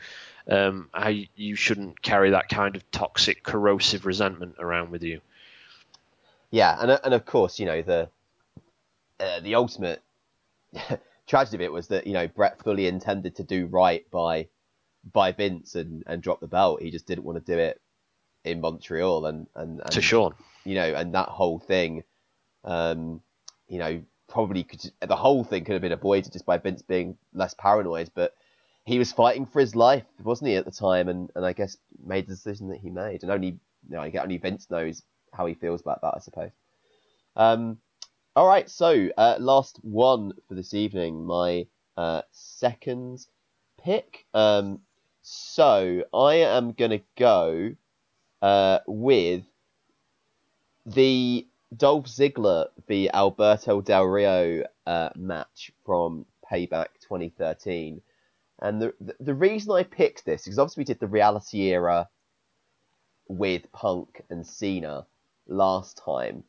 um, how you shouldn't carry that kind of toxic, corrosive resentment around with you. Yeah, and and of course, you know the uh, the ultimate tragedy of it was that you know Bret fully intended to do right by by Vince and, and drop the belt. He just didn't want to do it in Montreal and and, and to Shawn, you know, and that whole thing, um, you know, probably could the whole thing could have been avoided just by Vince being less paranoid, but he was fighting for his life, wasn't he, at the time? And, and I guess made the decision that he made. And only, you know, only Vince knows how he feels about that, I suppose. Um, all right, so uh, last one for this evening, my uh, second pick. Um, so I am gonna go uh, with the Dolph Ziggler v Alberto Del Rio uh, match from Payback 2013. And the, the, the reason I picked this is obviously we did the reality era with Punk and Cena last time.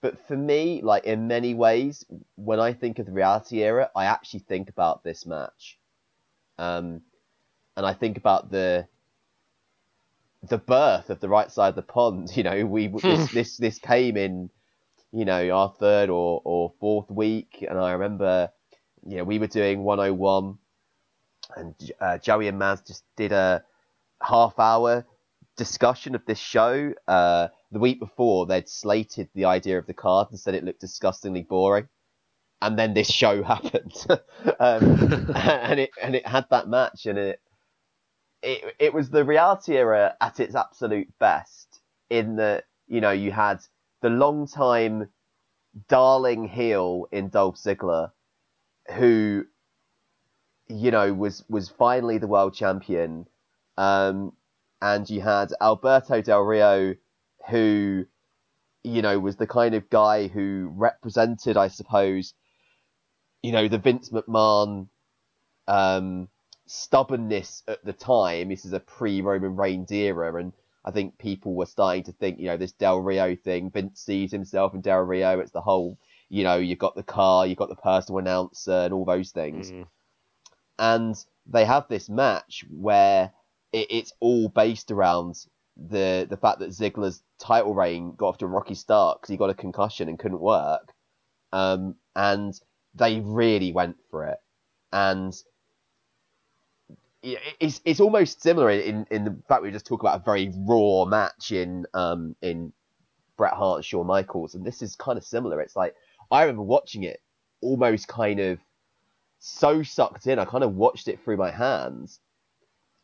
But for me, like in many ways, when I think of the reality era, I actually think about this match. Um, and I think about the the birth of the right side of the pond. You know, we this this this came in, you know, our third or or fourth week, and I remember, you know, we were doing 101 and uh, Joey and Maz just did a half hour discussion of this show. Uh, the week before, they'd slated the idea of the card and said it looked disgustingly boring. And then this show happened, um, and it and it had that match, and it it it was the reality era at its absolute best. In that you know you had the long time darling heel in Dolph Ziggler, who you know, was was finally the world champion. Um, and you had Alberto Del Rio, who, you know, was the kind of guy who represented, I suppose, you know, the Vince McMahon um, stubbornness at the time. This is a pre-Roman Reigns era, and I think people were starting to think, you know, this Del Rio thing. Vince sees himself in Del Rio. It's the whole, you know, you've got the car, you've got the personal announcer, and all those things. Mm and they have this match where it, it's all based around the the fact that Ziggler's title reign got off to a rocky start because he got a concussion and couldn't work, um, and they really went for it, and it's it's almost similar in in the fact we just talk about a very raw match in um in Bret Hart and Shawn Michaels, and this is kind of similar. It's like I remember watching it almost kind of so sucked in. I kind of watched it through my hands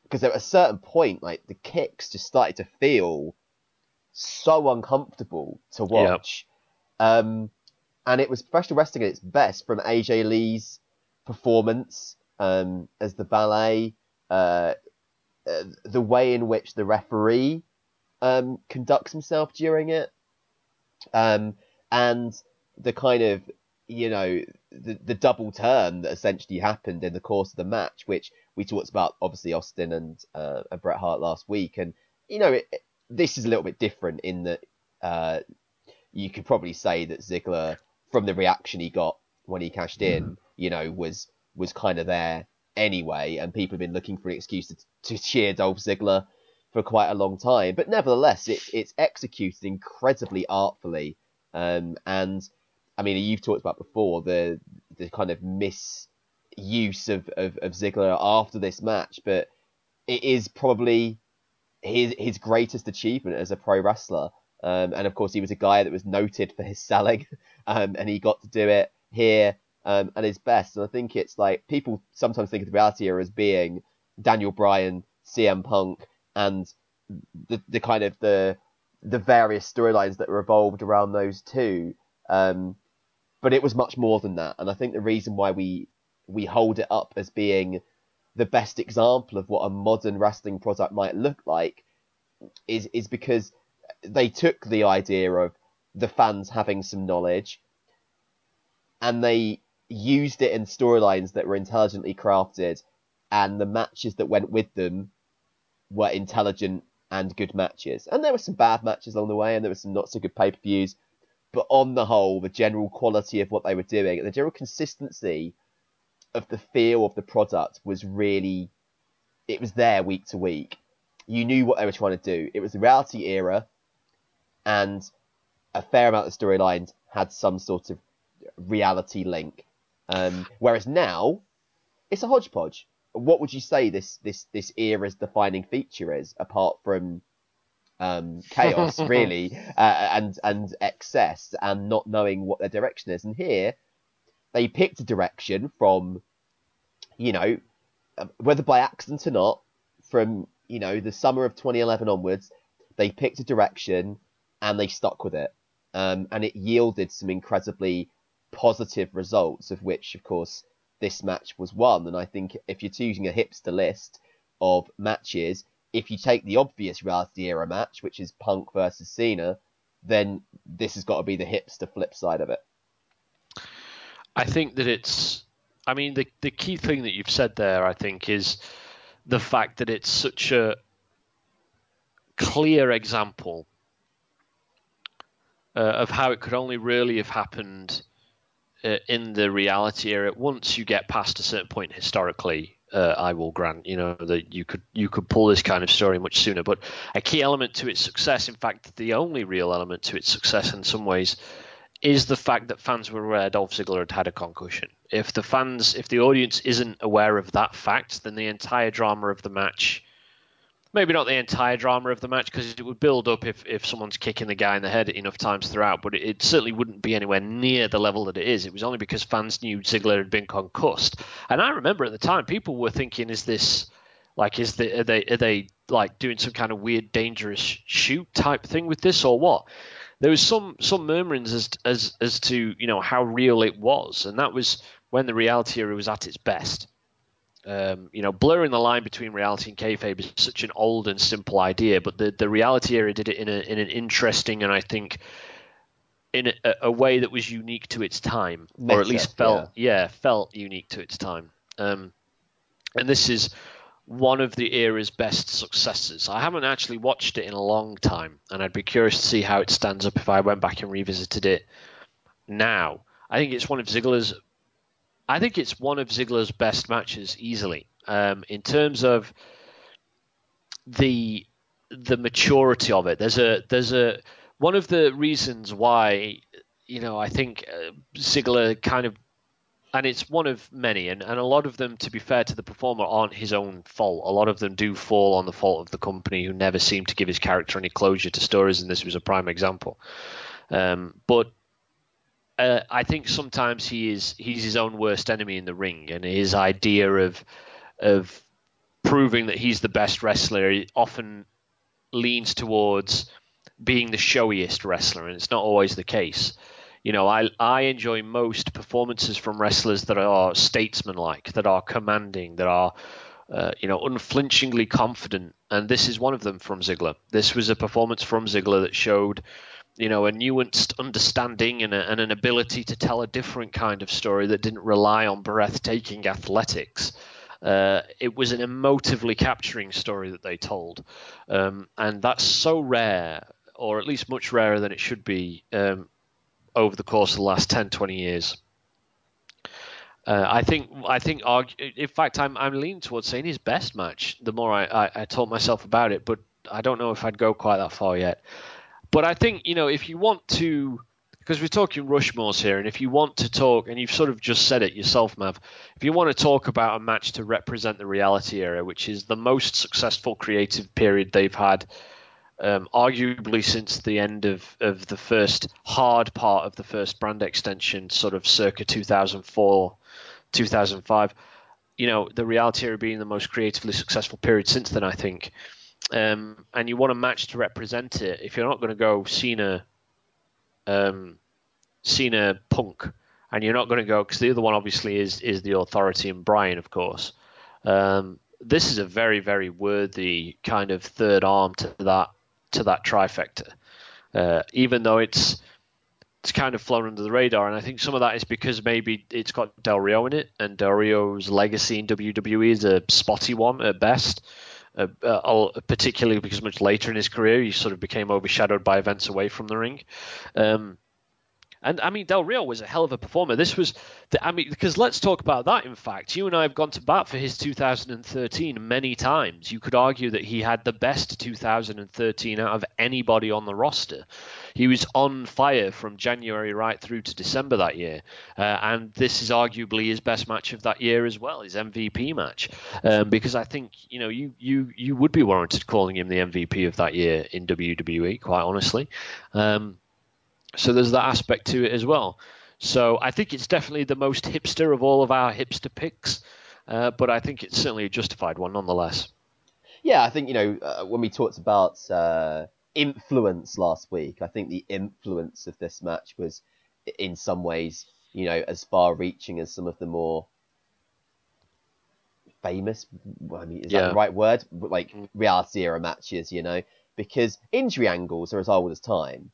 because at a certain point, like the kicks just started to feel so uncomfortable to watch. Yep. Um, and it was professional wrestling at its best from AJ Lee's performance um, as the valet, uh, uh, the way in which the referee um, conducts himself during it, um, and the kind of you know the the double turn that essentially happened in the course of the match, which we talked about obviously Austin and uh, and Bret Hart last week, and you know it, this is a little bit different in that uh, you could probably say that Ziggler from the reaction he got when he cashed in, mm. you know, was was kind of there anyway, and people have been looking for an excuse to, to cheer Dolph Ziggler for quite a long time, but nevertheless, it, it's executed incredibly artfully, um, and I mean, you've talked about before the the kind of misuse of, of, of Ziggler after this match, but it is probably his his greatest achievement as a pro wrestler. Um, and of course, he was a guy that was noted for his selling um, and he got to do it here um, at his best. And I think it's like people sometimes think of the reality era as being Daniel Bryan, CM Punk, and the the kind of the the various storylines that revolved around those two. Um, but it was much more than that, and I think the reason why we we hold it up as being the best example of what a modern wrestling product might look like is is because they took the idea of the fans having some knowledge and they used it in storylines that were intelligently crafted and the matches that went with them were intelligent and good matches. And there were some bad matches along the way and there were some not so good pay-per-views, but on the whole the general quality of what they were doing, and the general consistency of the feel of the product was really it was there week to week. You knew what they were trying to do. It was the reality era and a fair amount of storylines had some sort of reality link. Um, whereas now, it's a hodgepodge. What would you say this this this era's defining feature is, apart from um, chaos, really, uh, and and excess, and not knowing what their direction is? And here, they picked a direction from, you know, uh, whether by accident or not, from you know the summer of 2011 onwards, they picked a direction and they stuck with it. Um, and it yielded some incredibly positive results, of which, of course, this match was one. And I think if you're choosing a hipster list of matches, if you take the obvious reality era match, which is Punk versus Cena, then this has got to be the hipster flip side of it. I think that it's. I mean, the the key thing that you've said there, I think, is the fact that it's such a clear example uh, of how it could only really have happened uh, in the reality era. Once you get past a certain point historically, uh, I will grant you know that you could you could pull this kind of story much sooner. But a key element to its success, in fact, the only real element to its success in some ways, is the fact that fans were aware Dolph Ziggler had had a concussion. If the fans, if the audience isn't aware of that fact, then the entire drama of the match maybe not the entire drama of the match because it would build up if, if someone's kicking the guy in the head enough times throughout, but it, certainly wouldn't be anywhere near the level that it is. It was only because fans knew Ziggler had been concussed, and I remember at the time people were thinking, "Is this like is the, are they are they like doing some kind of weird dangerous shoot type thing with this or what?" There was some some murmurings as as as to you know how real it was, and that was when the reality era was at its best. Um, you know, blurring the line between reality and kayfabe is such an old and simple idea, but the, the reality era did it in, a, in an interesting and I think in a, a way that was unique to its time, Meta, or at least felt yeah. yeah. felt unique to its time. Um, and this is one of the era's best successes. I haven't actually watched it in a long time, and I'd be curious to see how it stands up if I went back and revisited it now. I think it's one of Ziggler's I think it's one of Ziggler's best matches easily. Um, in terms of the the maturity of it, there's a there's a one of the reasons why you know I think uh, Ziggler kind of and it's one of many, and, and a lot of them, to be fair to the performer, aren't his own fault. A lot of them do fall on the fault of the company, who never seem to give his character any closure to stories, and this was a prime example. Um, but uh, I think sometimes he is he's his own worst enemy in the ring, and his idea of of proving that he's the best wrestler often leans towards being the showiest wrestler, and it's not always the case. You know, I I enjoy most performances from wrestlers that are statesmanlike, that are commanding, that are uh, you know unflinchingly confident, and this is one of them from Ziggler. This was a performance from Ziggler that showed you know, a nuanced understanding and, a, and, an ability to tell a different kind of story that didn't rely on breathtaking athletics. Uh, it was an emotively capturing story that they told, um, and that's so rare, or at least much rarer than it should be, um, over the course of the last 10, 20 years. Uh, I think I think in fact I'm I'm leaning towards saying his best match. The more I, I, I taught myself about it, but I don't know if I'd go quite that far yet. But I think you know if you want to, because we're talking Rushmores here, and if you want to talk, and you've sort of just said it yourself, Mav, if you want to talk about a match to represent the reality era, which is the most successful creative period they've had um, arguably since the end of, of the first hard part of the first brand extension, sort of circa 2004, 2005. You know, the reality era being the most creatively successful period since then, I think. Um, and you want a match to represent it. If you're not going to go Cena, um, Cena Punk, and you're not going to go because the other one obviously is is the Authority and Bryan, of course. Um, this is a very very worthy kind of third arm to that to that trifecta, uh, even though it's it's kind of flown under the radar, and I think some of that is because maybe it's got Del Rio in it, and Del Rio's legacy in WWE is a spotty one at best. Uh, uh, particularly because much later in his career he sort of became overshadowed by events away from the ring. Um, and I mean, Del Rio was a hell of a performer. This was, the, I mean, because let's talk about that. In fact, you and I have gone to bat for his 2013 many times. You could argue that he had the best 2013 out of anybody on the roster. He was on fire from January right through to December that year, uh, and this is arguably his best match of that year as well, his MVP match. Um, because I think you know you you you would be warranted calling him the MVP of that year in WWE, quite honestly. Um, so there's that aspect to it as well. So I think it's definitely the most hipster of all of our hipster picks, uh, but I think it's certainly a justified one nonetheless. Yeah, I think you know uh, when we talked about uh, influence last week, I think the influence of this match was in some ways you know as far-reaching as some of the more famous. I mean, is yeah. that the right word? Like mm. reality era matches, you know, because injury angles are as old as time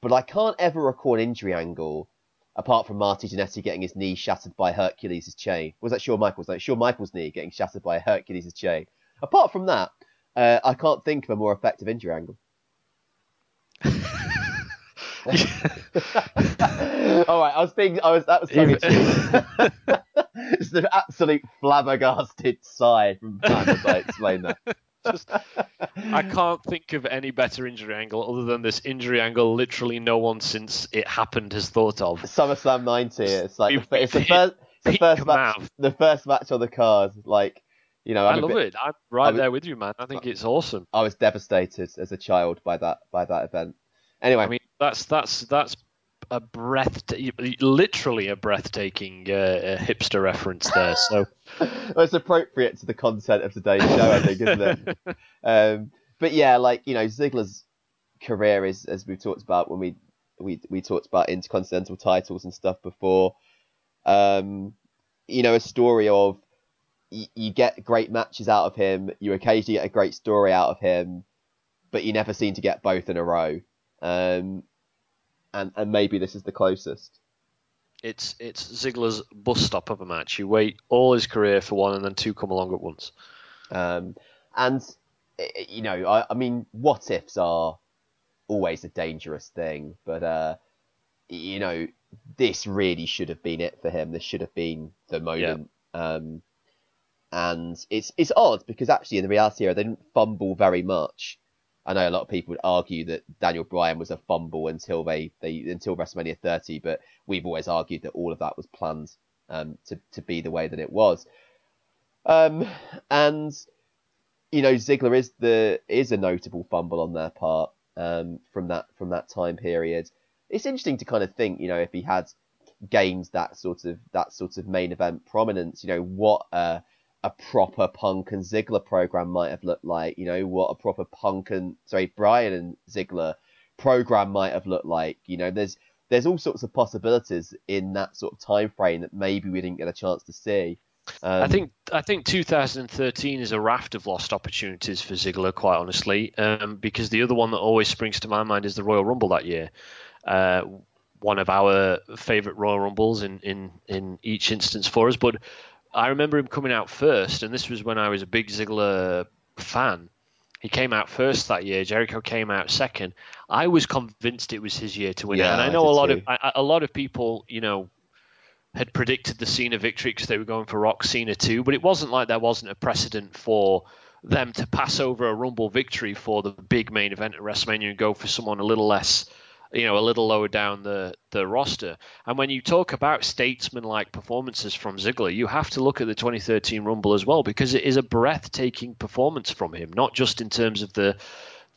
but I can't ever recall an injury angle apart from Marty Jannetty getting his knee shattered by Hercules' chain. Was that Shawn Michaels? Like Shawn Michaels' knee getting shattered by Hercules' chain. Apart from that, uh, I can't think of a more effective injury angle. All right, I was being, I was that was tongue It's the absolute flabbergasted sigh from Pat as I explained that. Just, I can't think of any better injury angle other than this injury angle. Literally, no one since it happened has thought of. SummerSlam '90. It's like it's the first, the first match, the first match on the card. Like, you know, I'm i love bit, it. I'm right there with you, man. I think it's awesome. I was devastated as a child by that by that event. Anyway, I mean, that's that's that's a breath, literally a breathtaking uh, uh, hipster reference there. So well, it's appropriate to the content of today's show, I think, isn't it? um, but yeah, like you know, Ziggler's career is, as we've talked about when we we we talked about intercontinental titles and stuff before. Um, you know, a story of you, you get great matches out of him, you occasionally get a great story out of him, but you never seem to get both in a row. Um, and and maybe this is the closest. It's it's Ziggler's bus stop of a match. You wait all his career for one, and then two come along at once. Um, and you know, I, I mean, what ifs are always a dangerous thing, but uh, you know, this really should have been it for him. This should have been the moment. Yeah. Um, and it's it's odd because actually in the reality era they didn't fumble very much. I know a lot of people would argue that Daniel Bryan was a fumble until they, they until WrestleMania 30, but we've always argued that all of that was planned um, to to be the way that it was. Um, and you know, Ziggler is the is a notable fumble on their part um, from that from that time period. It's interesting to kind of think, you know, if he had gained that sort of that sort of main event prominence, you know, what uh, a proper Punk and Ziggler program might have looked like. You know what a proper Punk and sorry Bryan and Ziggler program might have looked like. You know, there's there's all sorts of possibilities in that sort of time frame that maybe we didn't get a chance to see. Um, I think I think 2013 is a raft of lost opportunities for Ziggler, quite honestly, um, because the other one that always springs to my mind is the Royal Rumble that year. Uh, one of our favourite Royal Rumbles in, in, in each instance for us, but I remember him coming out first, and this was when I was a big Ziggler fan. He came out first that year. Jericho came out second. I was convinced it was his year to win yeah, it, and I know I a lot too. of a lot of people, you know, had predicted the Cena victory because they were going for Rock Cena too. But it wasn't like there wasn't a precedent for them to pass over a Rumble victory for the big main event at WrestleMania and go for someone a little less you know, a little lower down the, the roster. And when you talk about statesman-like performances from Ziggler, you have to look at the 2013 Rumble as well because it is a breathtaking performance from him, not just in terms of the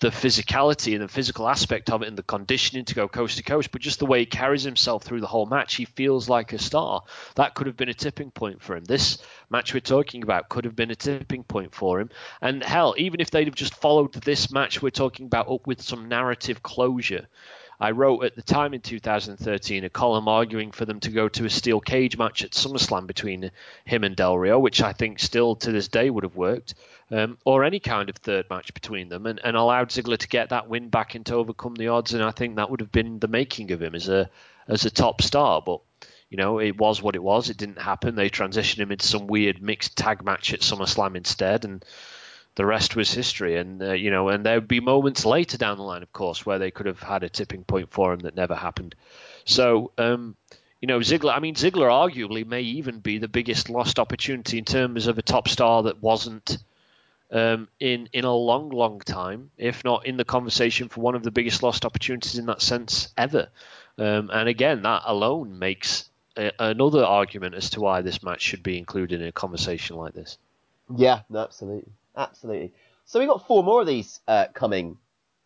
the physicality and the physical aspect of it and the conditioning to go coast to coast, but just the way he carries himself through the whole match, he feels like a star. That could have been a tipping point for him. This match we're talking about could have been a tipping point for him. And hell, even if they'd have just followed this match we're talking about up with some narrative closure, I wrote at the time in 2013 a column arguing for them to go to a steel cage match at SummerSlam between him and Del Rio, which I think still to this day would have worked, um, or any kind of third match between them, and, and allowed Ziggler to get that win back and to overcome the odds. And I think that would have been the making of him as a as a top star. But you know, it was what it was. It didn't happen. They transitioned him into some weird mixed tag match at SummerSlam instead, and the rest was history. And uh, you know, and there would be moments later down the line, of course, where they could have had a tipping point for him that never happened. So, um, you know, Ziggler. I mean, Ziggler arguably may even be the biggest lost opportunity in terms of a top star that wasn't. Um, in in a long, long time, if not in the conversation for one of the biggest lost opportunities in that sense ever. Um, and again, that alone makes a, another argument as to why this match should be included in a conversation like this. Yeah, absolutely. Absolutely. So we've got four more of these uh, coming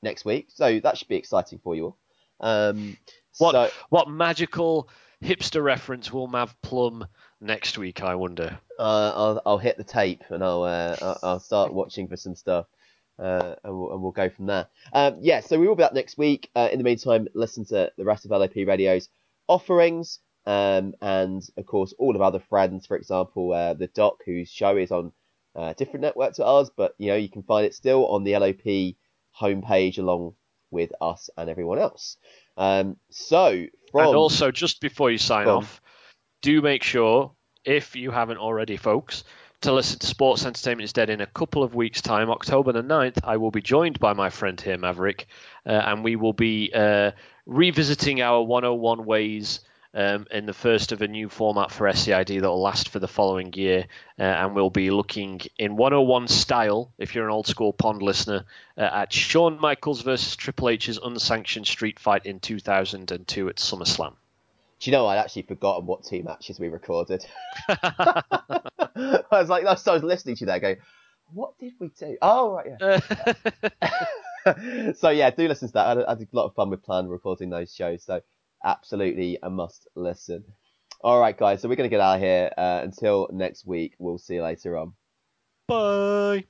next week, so that should be exciting for you all. Um, what so, what magical hipster reference will Mav plum next week? I wonder. Uh, I'll, I'll hit the tape and I'll uh, I'll start watching for some stuff. Uh, and, we'll, and we'll go from there. Um, yeah, so we will be back next week. Uh, in the meantime, listen to the rest of LOP Radio's offerings, um, and of course all of our other friends. For example, uh, the Doc, whose show is on uh, different network to ours, but you know you can find it still on the LOP homepage along with us and everyone else. Um, so from and also just before you sign from, off, do make sure if you haven't already, folks, to listen to Sports Entertainment is Dead in a couple of weeks' time, October the 9th. I will be joined by my friend here, Maverick, uh, and we will be uh, revisiting our 101 ways um, in the first of a new format for SCID that will last for the following year. Uh, and we'll be looking in 101 style, if you're an old school Pond listener, uh, at Shawn Michaels versus Triple H's unsanctioned street fight in 2002 at SummerSlam. Do you know, I'd actually forgotten what two matches we recorded. I was like, I was listening to you there going, what did we do? Oh, right, yeah. so, yeah, do listen to that. I had, I had a lot of fun with plan recording those shows. So, absolutely a must listen. All right, guys, so we're going to get out of here. Uh, until next week, we'll see you later on. Bye.